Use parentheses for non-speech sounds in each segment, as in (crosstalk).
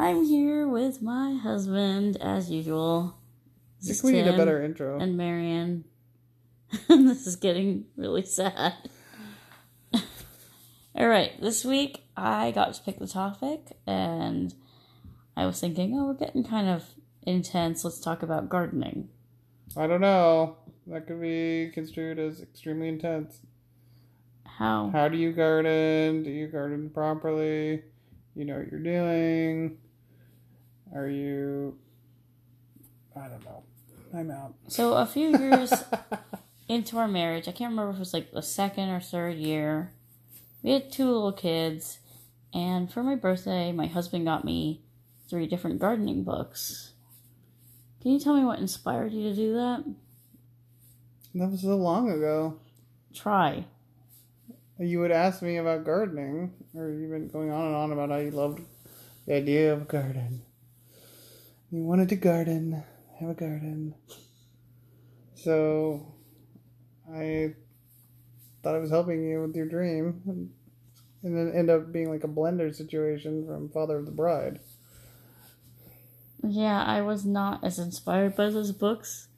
I'm here with my husband as usual. This is we need a better intro. and Marion. (laughs) this is getting really sad. (laughs) All right, this week I got to pick the topic, and I was thinking, oh, we're getting kind of intense. Let's talk about gardening. I don't know. That could be construed as extremely intense. How? How do you garden? Do you garden properly? You know what you're doing? Are you. I don't know. I'm out. So a few years (laughs) into our marriage, I can't remember if it was like the second or third year. We had two little kids, and for my birthday, my husband got me three different gardening books. Can you tell me what inspired you to do that? That was so long ago. Try. You would ask me about gardening, or you've been going on and on about how you loved the idea of a garden. You wanted to garden, have a garden. So, I thought I was helping you with your dream, and then end up being like a blender situation from Father of the Bride. Yeah, I was not as inspired by those books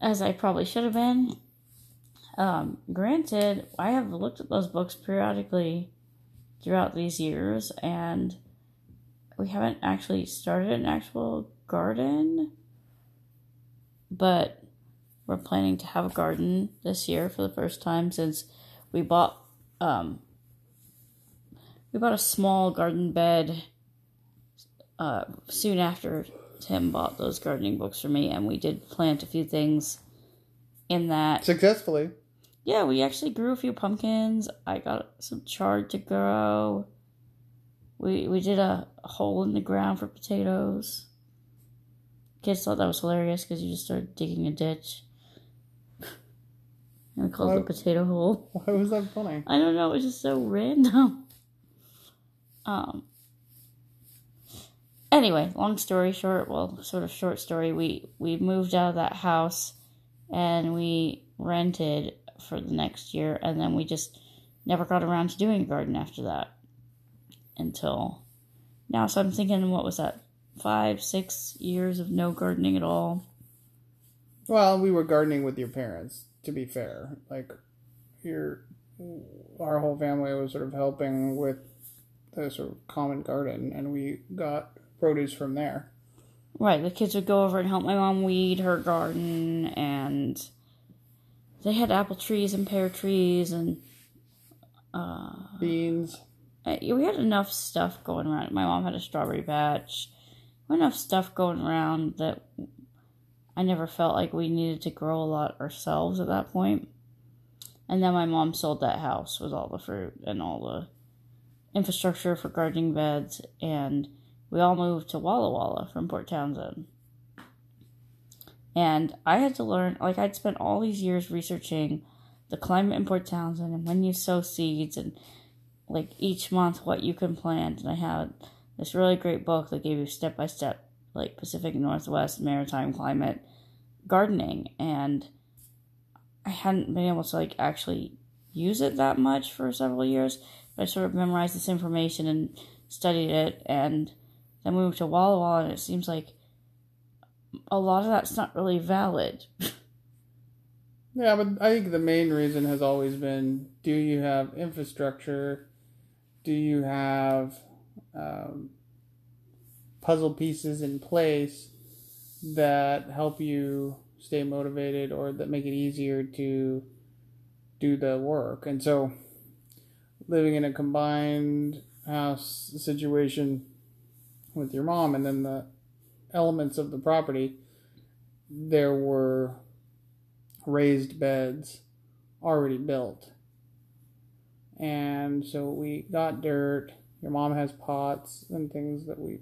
as I probably should have been. Um, granted, I have looked at those books periodically throughout these years, and we haven't actually started an actual garden, but we're planning to have a garden this year for the first time since we bought um, we bought a small garden bed uh, soon after Tim bought those gardening books for me, and we did plant a few things in that. Successfully. Yeah, we actually grew a few pumpkins. I got some chard to grow. We we did a hole in the ground for potatoes. Kids thought that was hilarious because you just started digging a ditch. (laughs) and we called it a potato hole. (laughs) Why was that funny? I don't know, it was just so random. (laughs) Um anyway, long story short, well, sort of short story, we we moved out of that house and we rented for the next year and then we just never got around to doing a garden after that until now. So I'm thinking what was that? Five, six years of no gardening at all. Well, we were gardening with your parents, to be fair. Like, your, our whole family was sort of helping with the sort of common garden, and we got produce from there. Right, the kids would go over and help my mom weed her garden, and they had apple trees and pear trees, and uh, Beans. Uh, we had enough stuff going around. My mom had a strawberry patch, enough stuff going around that I never felt like we needed to grow a lot ourselves at that point. And then my mom sold that house with all the fruit and all the infrastructure for gardening beds, and we all moved to Walla Walla from Port Townsend. And I had to learn, like, I'd spent all these years researching the climate in Port Townsend and when you sow seeds and, like, each month what you can plant. And I had this really great book that gave you step by step, like, Pacific Northwest maritime climate gardening. And I hadn't been able to, like, actually use it that much for several years. But I sort of memorized this information and studied it and then we moved to Walla Walla, and it seems like a lot of that's not really valid. (laughs) Yeah, but I think the main reason has always been do you have infrastructure? Do you have um, puzzle pieces in place that help you stay motivated or that make it easier to do the work? And so, living in a combined house situation with your mom and then the elements of the property, there were raised beds already built. And so we got dirt. Your mom has pots and things that we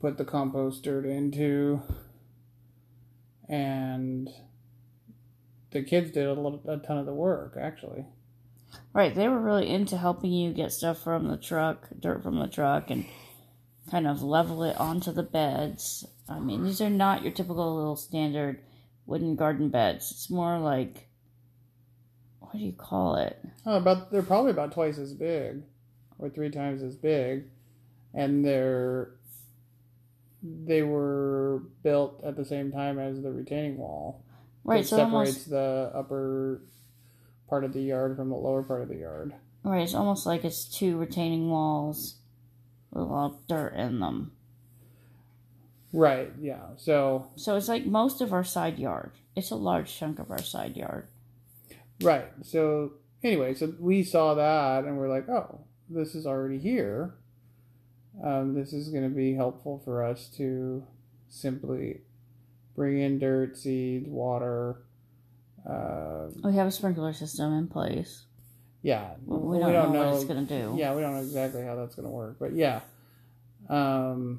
put the compost dirt into. And the kids did a, little, a ton of the work, actually. Right, they were really into helping you get stuff from the truck, dirt from the truck, and kind of level it onto the beds. I mean, these are not your typical little standard wooden garden beds. It's more like, what do you call it? Oh, about they're probably about twice as big, or three times as big, and they're they were built at the same time as the retaining wall. Right, It so separates almost the upper part of the yard from the lower part of the yard. right, it's almost like it's two retaining walls with a lot of dirt in them. Right, yeah. So, So it's like most of our side yard. It's a large chunk of our side yard. Right. So, anyway, so we saw that and we're like, oh, this is already here. Um, this is going to be helpful for us to simply bring in dirt, seeds, water. Uh, We have a sprinkler system in place. yeah. We don't, know, what it's gonna do. Yeah, we don't know exactly how that's going to work, but yeah. Um,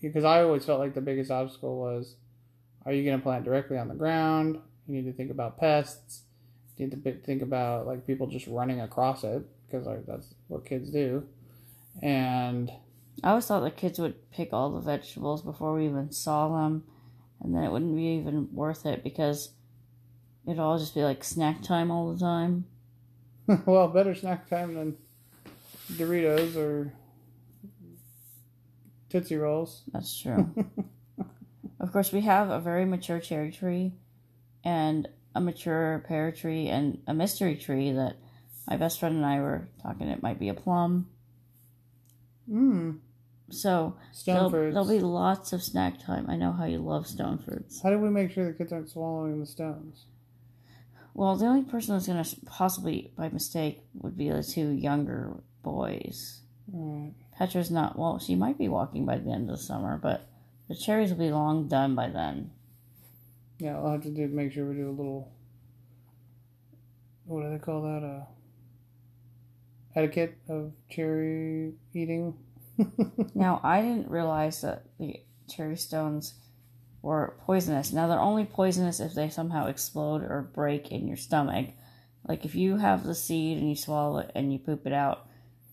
because I always felt like the biggest obstacle was, are you going to plant directly on the ground? You need to think about pests. You need to think about like people just running across it because like, that's what kids do. And I always thought the kids would pick all the vegetables before we even saw them, and then it wouldn't be even worth it because it'd all just be like snack time all the time. (laughs) well, better snack time than Doritos or Tootsie Rolls. That's true. (laughs) of course, we have a very mature cherry tree, and a mature pear tree, and a mystery tree that my best friend and I were talking. It might be a plum. Mmm. So Stone there'll, fruits. there'll be lots of snack time. I know how you love stone fruits. How do we make sure the kids aren't swallowing the stones? Well, the only person that's going to possibly, by mistake, would be the two younger boys. Alright. Petra's not, well, she might be walking by the end of the summer, but the cherries will be long done by then. Yeah, I'll have to do make sure we do a little. What do they call that? Uh, etiquette of cherry eating. (laughs) Now, I didn't realize that the cherry stones were poisonous. Now, they're only poisonous if they somehow explode or break in your stomach. Like, if you have the seed and you swallow it and you poop it out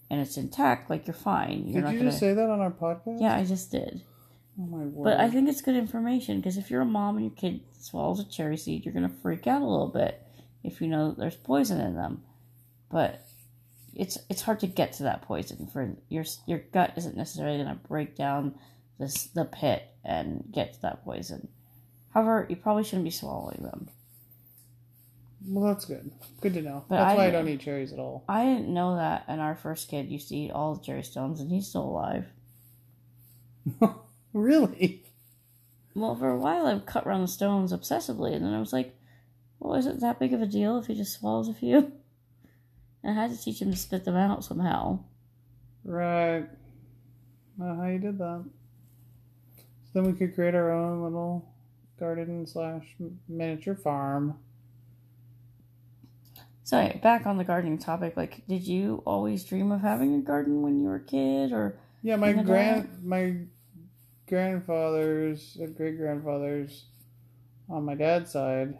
and it's intact, like, you're fine. You're Did not you gonna... just say that on our podcast? Yeah, I just did. Oh my word. But I think it's good information because if you're a mom and your kid swallows a cherry seed, you're gonna freak out a little bit if you know that there's poison in them. But it's it's hard to get to that poison for your your gut isn't necessarily gonna break down this the pit and get to that poison. However, you probably shouldn't be swallowing them. well, that's good. Good to know. But that's I- why I don't eat cherries at all. I didn't know that, and our first kid used to eat all the cherry stones, and he's still alive. (laughs) really? Well, for a while, I cut around the stones obsessively, and then I was like, well, is it that big of a deal if he just swallows a few? And (laughs) I had to teach him to spit them out somehow. Right. Not how you did that. So then we could create our own little garden slash miniature farm. So, back on the gardening topic, like, did you always dream of having a garden when you were a kid, or Yeah, my grand my grandfathers great grandfathers on my dad's side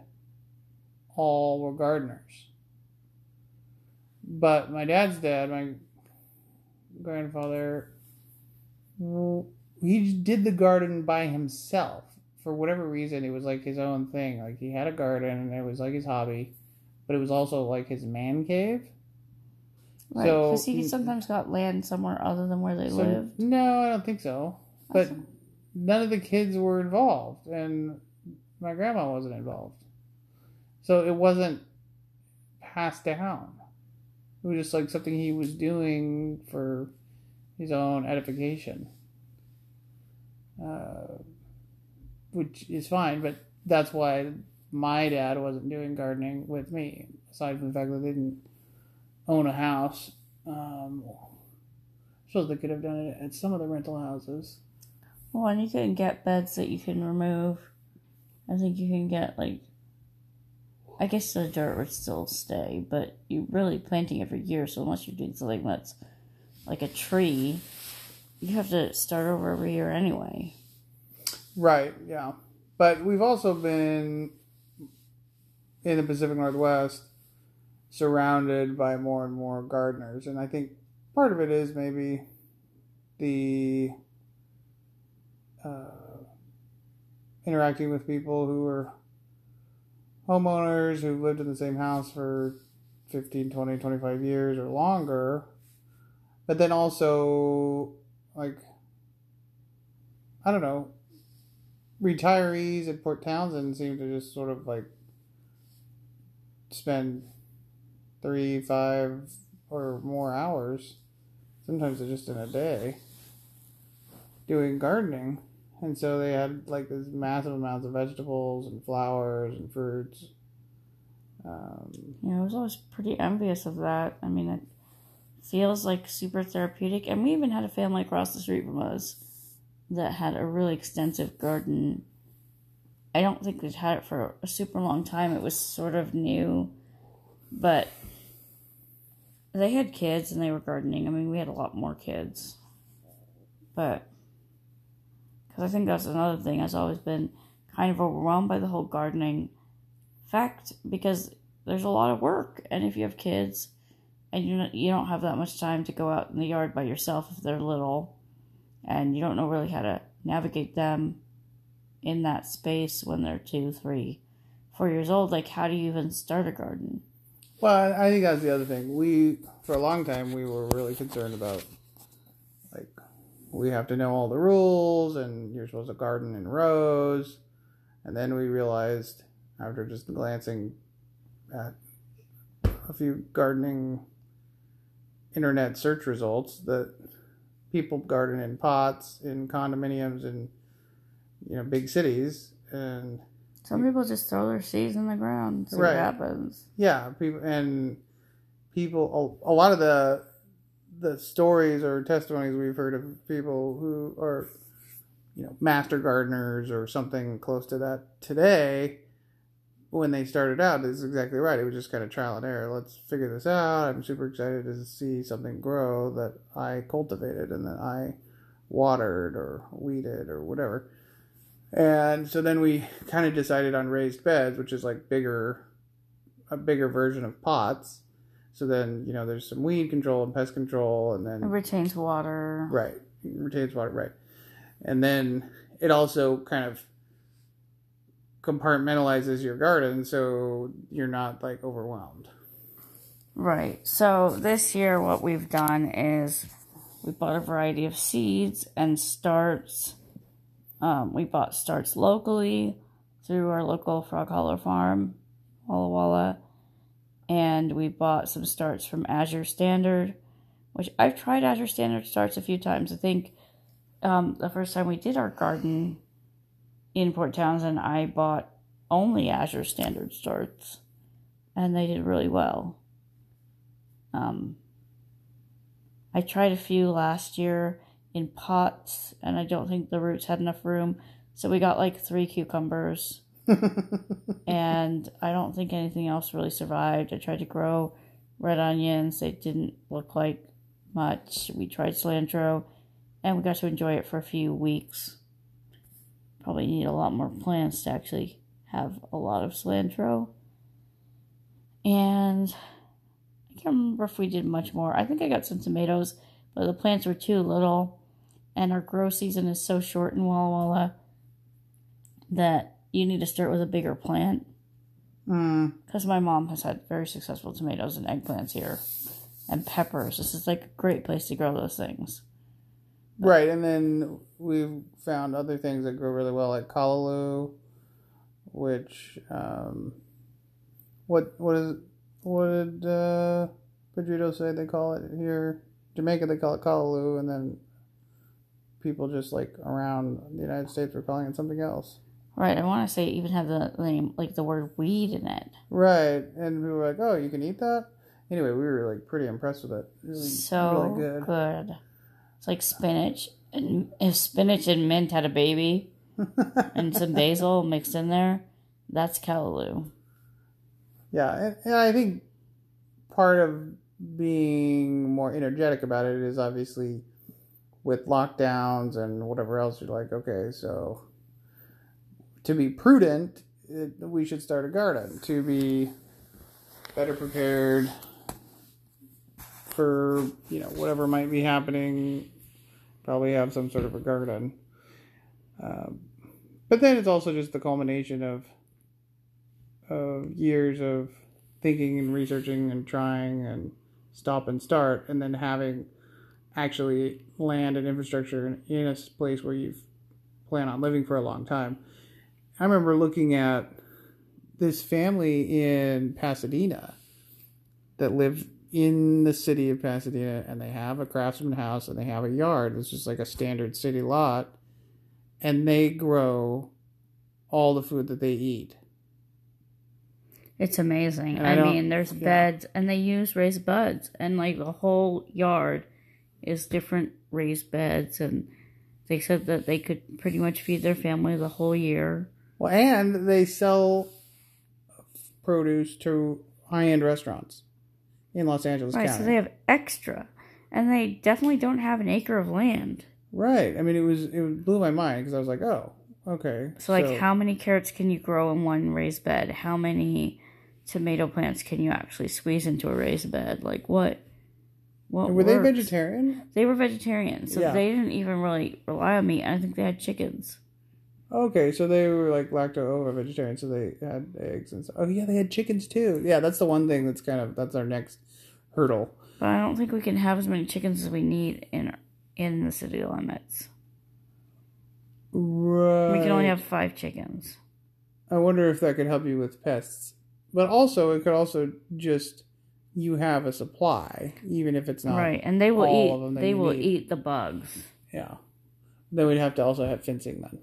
all were gardeners. But my dad's dad, my grandfather, he did the garden by himself for whatever reason. It was like his own thing. Like he had a garden and it was like his hobby, but it was also like his man cave. right? So- Because he sometimes got land somewhere other than where they So- lived. No, I don't think so. But none of the kids were involved, and my grandma wasn't involved. So it wasn't passed down. It was just like something he was doing for his own edification. Uh, which is fine, but that's why my dad wasn't doing gardening with me, aside from the fact that they didn't own a house. Um, so they could have done it at some of the rental houses. Well, and you can get beds that you can remove. I think you can get, like, I guess the dirt would still stay, but you're really planting every year, so unless you're doing something that's like a tree, you have to start over every year anyway. Right, yeah. But we've also been in the Pacific Northwest surrounded by more and more gardeners. And I think part of it is maybe the uh, interacting with people who are homeowners who've lived in the same house for 15, 20, 25 years or longer. but then also like I don't know, retirees at Port Townsend seem to just sort of like spend three, five, or more hours, sometimes just in a day, doing gardening. And so they had like these massive amounts of vegetables and flowers and fruits. Um, Yeah, I was always pretty envious of that. I mean, it feels like super therapeutic. And we even had a family across the street from us that had a really extensive garden. I don't think they'd had it for a super long time. It was sort of new, but they had kids and they were gardening. I mean, we had a lot more kids, but because I think that's another thing. I've always been kind of overwhelmed by the whole gardening fact because there's a lot of work, and if you have kids and you you don't have that much time to go out in the yard by yourself if they're little, and you don't know really how to navigate them in that space when they're two, three, four years old, like how do you even start a garden? well, I think that's the other thing. We, for a long time, we were really concerned about we have to know all the rules, and you're supposed to garden in rows. And then we realized, after just glancing at a few gardening internet search results, that people garden in pots, in condominiums, in you know big cities, and Some people just throw their seeds in the ground, see Right. what happens. yeah, people and people. A, a lot of the the stories or testimonies we've heard of people who are, you know, master gardeners or something close to that today. When they started out, is exactly right. It was just kind of trial and error. Let's figure this out. I'm super excited to see something grow that I cultivated and that I watered or weeded or whatever. And so then we kind of decided on raised beds, which is like bigger, a bigger version of pots. So then, you know, there's some weed control and pest control, and then It retains water. right it retains water, right, and then it also kind of compartmentalizes your garden, so you're not like overwhelmed. Right. So this year, what we've done is we bought a variety of seeds and starts. Um, we bought starts locally through our local Frog Hollow farm, Walla Walla, and we bought some starts from Azure Standard, which I've tried Azure Standard starts a few times. I think um, the first time we did our garden in Port Townsend, I bought only Azure Standard starts, and they did really well. Um, I tried a few last year in pots, and I don't think the roots had enough room. So we got like three cucumbers, (laughs) and I don't think anything else really survived. I tried to grow red onions, they didn't look like much. We tried cilantro, and we got to enjoy it for a few weeks. Probably need a lot more plants to actually have a lot of cilantro. And I can't remember if we did much more. I think I got some tomatoes, but the plants were too little, and our grow season is so short in Walla Walla that you need to start with a bigger plant. Mm, Because my mom has had very successful tomatoes and eggplants here, and peppers. This is like a great place to grow those things. right, and then we've found other things that grow really well, like callaloo, which um, what what is what did uh, Pedrito say they call it here? Jamaica they call it callaloo, and then people just like around the United States were calling it something else. Right, I want to say it even had the name, like the word weed in it. Right, and we were like, "Oh, you can eat that." Anyway, we were like pretty impressed with it. Really, So really good. good. It's like spinach. And if spinach and mint had a baby (laughs) and some basil mixed in there, that's callaloo. Yeah, and, and I think part of being more energetic about it is obviously with lockdowns and whatever else. You're like, okay, so to be prudent, we should start a garden to be better prepared for you know whatever might be happening. Probably have some sort of a garden. Um, but then it's also just the culmination of of years of thinking and researching and trying and stop and start and then having actually land and infrastructure in a place where you plan on living for a long time. I remember looking at this family in Pasadena that live in the city of Pasadena and they have a craftsman house and they have a yard. It's just like a standard city lot. And they grow all the food that they eat. It's amazing. I I, mean, there's yeah. beds, and they use raised beds, and like the whole yard is different raised beds, and they said that they could pretty much feed their family the whole year. Well, and they sell produce to high end restaurants in Los Angeles Right, County. so they have extra, and they definitely don't have an acre of land. right. I mean, it was it blew my mind because I was like, oh, okay. So, like, how many carrots can you grow in one raised bed? How many tomato plants can you actually squeeze into a raised bed? Like, what? What were they vegetarian? They were vegetarian, so Yeah. they didn't even really rely on meat. I think they had chickens. Okay, so they were like lacto ovo vegetarian, so they had eggs and stuff. Oh yeah, they had chickens too. Yeah, that's the one thing that's kind of that's our next hurdle. But I don't think we can have as many chickens as we need in in the city limits. Right. We can only have five chickens. I wonder if that could help you with pests, but also it could also just you have a supply, even if it's not right, and they will eat. They will need. eat the bugs. Yeah, then we'd have to also have fencing then.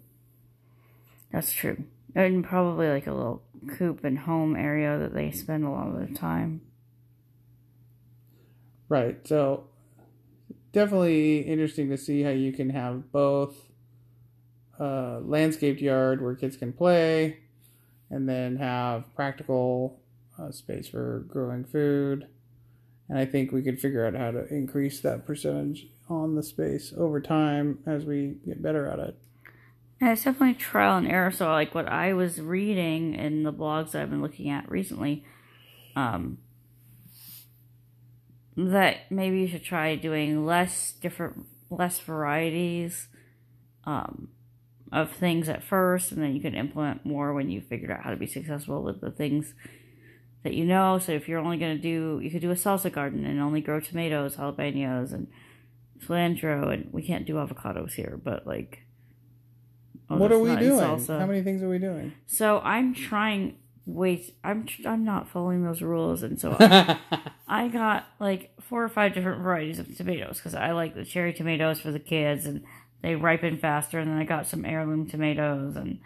That's true. And probably like a little coop and home area that they spend a lot of their time. Right. So definitely interesting to see how you can have both a landscaped yard where kids can play and then have practical uh, space for growing food. And I think we could figure out how to increase that percentage on the space over time as we get better at it. And it's definitely trial and error. So, like what I was reading in the blogs that I've been looking at recently, um, that maybe you should try doing less different, less varieties, um, of things at first, and then you can implement more when you figured out how to be successful with the things that you know. So, if you're only going to do, you could do a salsa garden and only grow tomatoes, jalapenos, and cilantro, and we can't do avocados here, but like. Oh, what are we doing? salsa. How many things are we doing? So I'm trying. Wait, I'm tr- I'm not following those rules, and so I, (laughs) I got like four or five different varieties of tomatoes because I like the cherry tomatoes for the kids, and they ripen faster. And then I got some heirloom tomatoes, and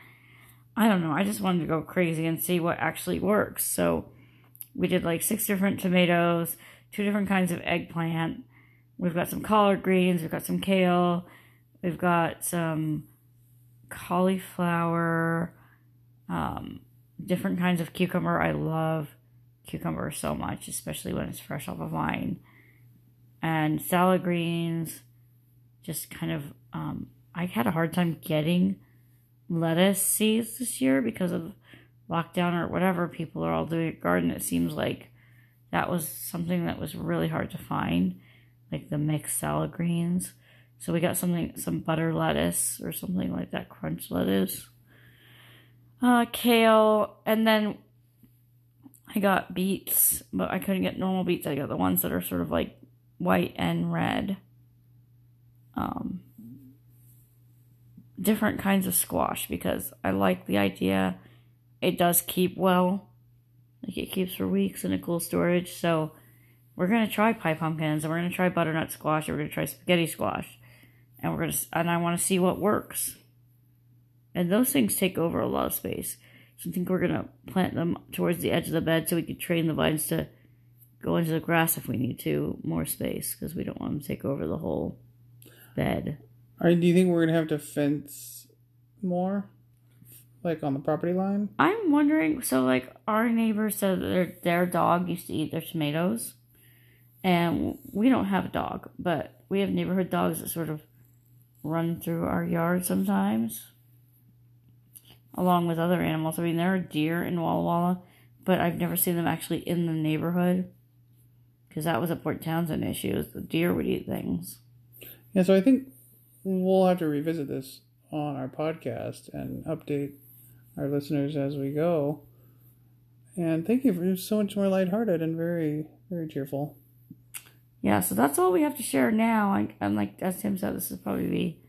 I don't know. I just wanted to go crazy and see what actually works. So we did like six different tomatoes, two different kinds of eggplant. We've got some collard greens. We've got some kale. We've got some cauliflower, um, different kinds of cucumber. I love cucumber so much, especially when it's fresh off a vine. And salad greens, just kind of, um, I had a hard time getting lettuce seeds this year because of lockdown or whatever. People are all doing garden. It seems like that was something that was really hard to find, like the mixed salad greens. So we got something, some butter lettuce or something like that, crunch lettuce, uh, kale, and then I got beets, but I couldn't get normal beets. I got the ones that are sort of like white and red. Um, different kinds of squash because I like the idea. It does keep well, like it keeps for weeks in a cool storage. So we're gonna try pie pumpkins and we're gonna try butternut squash and we're gonna try spaghetti squash, and we're gonna and I want to see what works. And those things take over a lot of space. So I think we're gonna plant them towards the edge of the bed so we can train the vines to go into the grass if we need to, more space because we don't want them to take over the whole bed. All right, do you think we're gonna have to fence more, like on the property line? I'm wondering. So, like, our neighbor said that their their dog used to eat their tomatoes, and we don't have a dog, but we have neighborhood dogs that sort of run through our yard sometimes, along with other animals. I mean, there are deer in Walla Walla, but I've never seen them actually in the neighborhood because that was a Port Townsend issue. is The deer would eat things. Yeah, so I think we'll have to revisit this on our podcast and update our listeners as we go. And thank you for so much more lighthearted and very, very cheerful. Yeah, so that's all we have to share now. I, and like as Tim said, this is probably be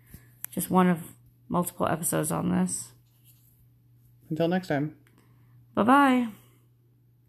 just one of multiple episodes on this. Until next time. Bye bye.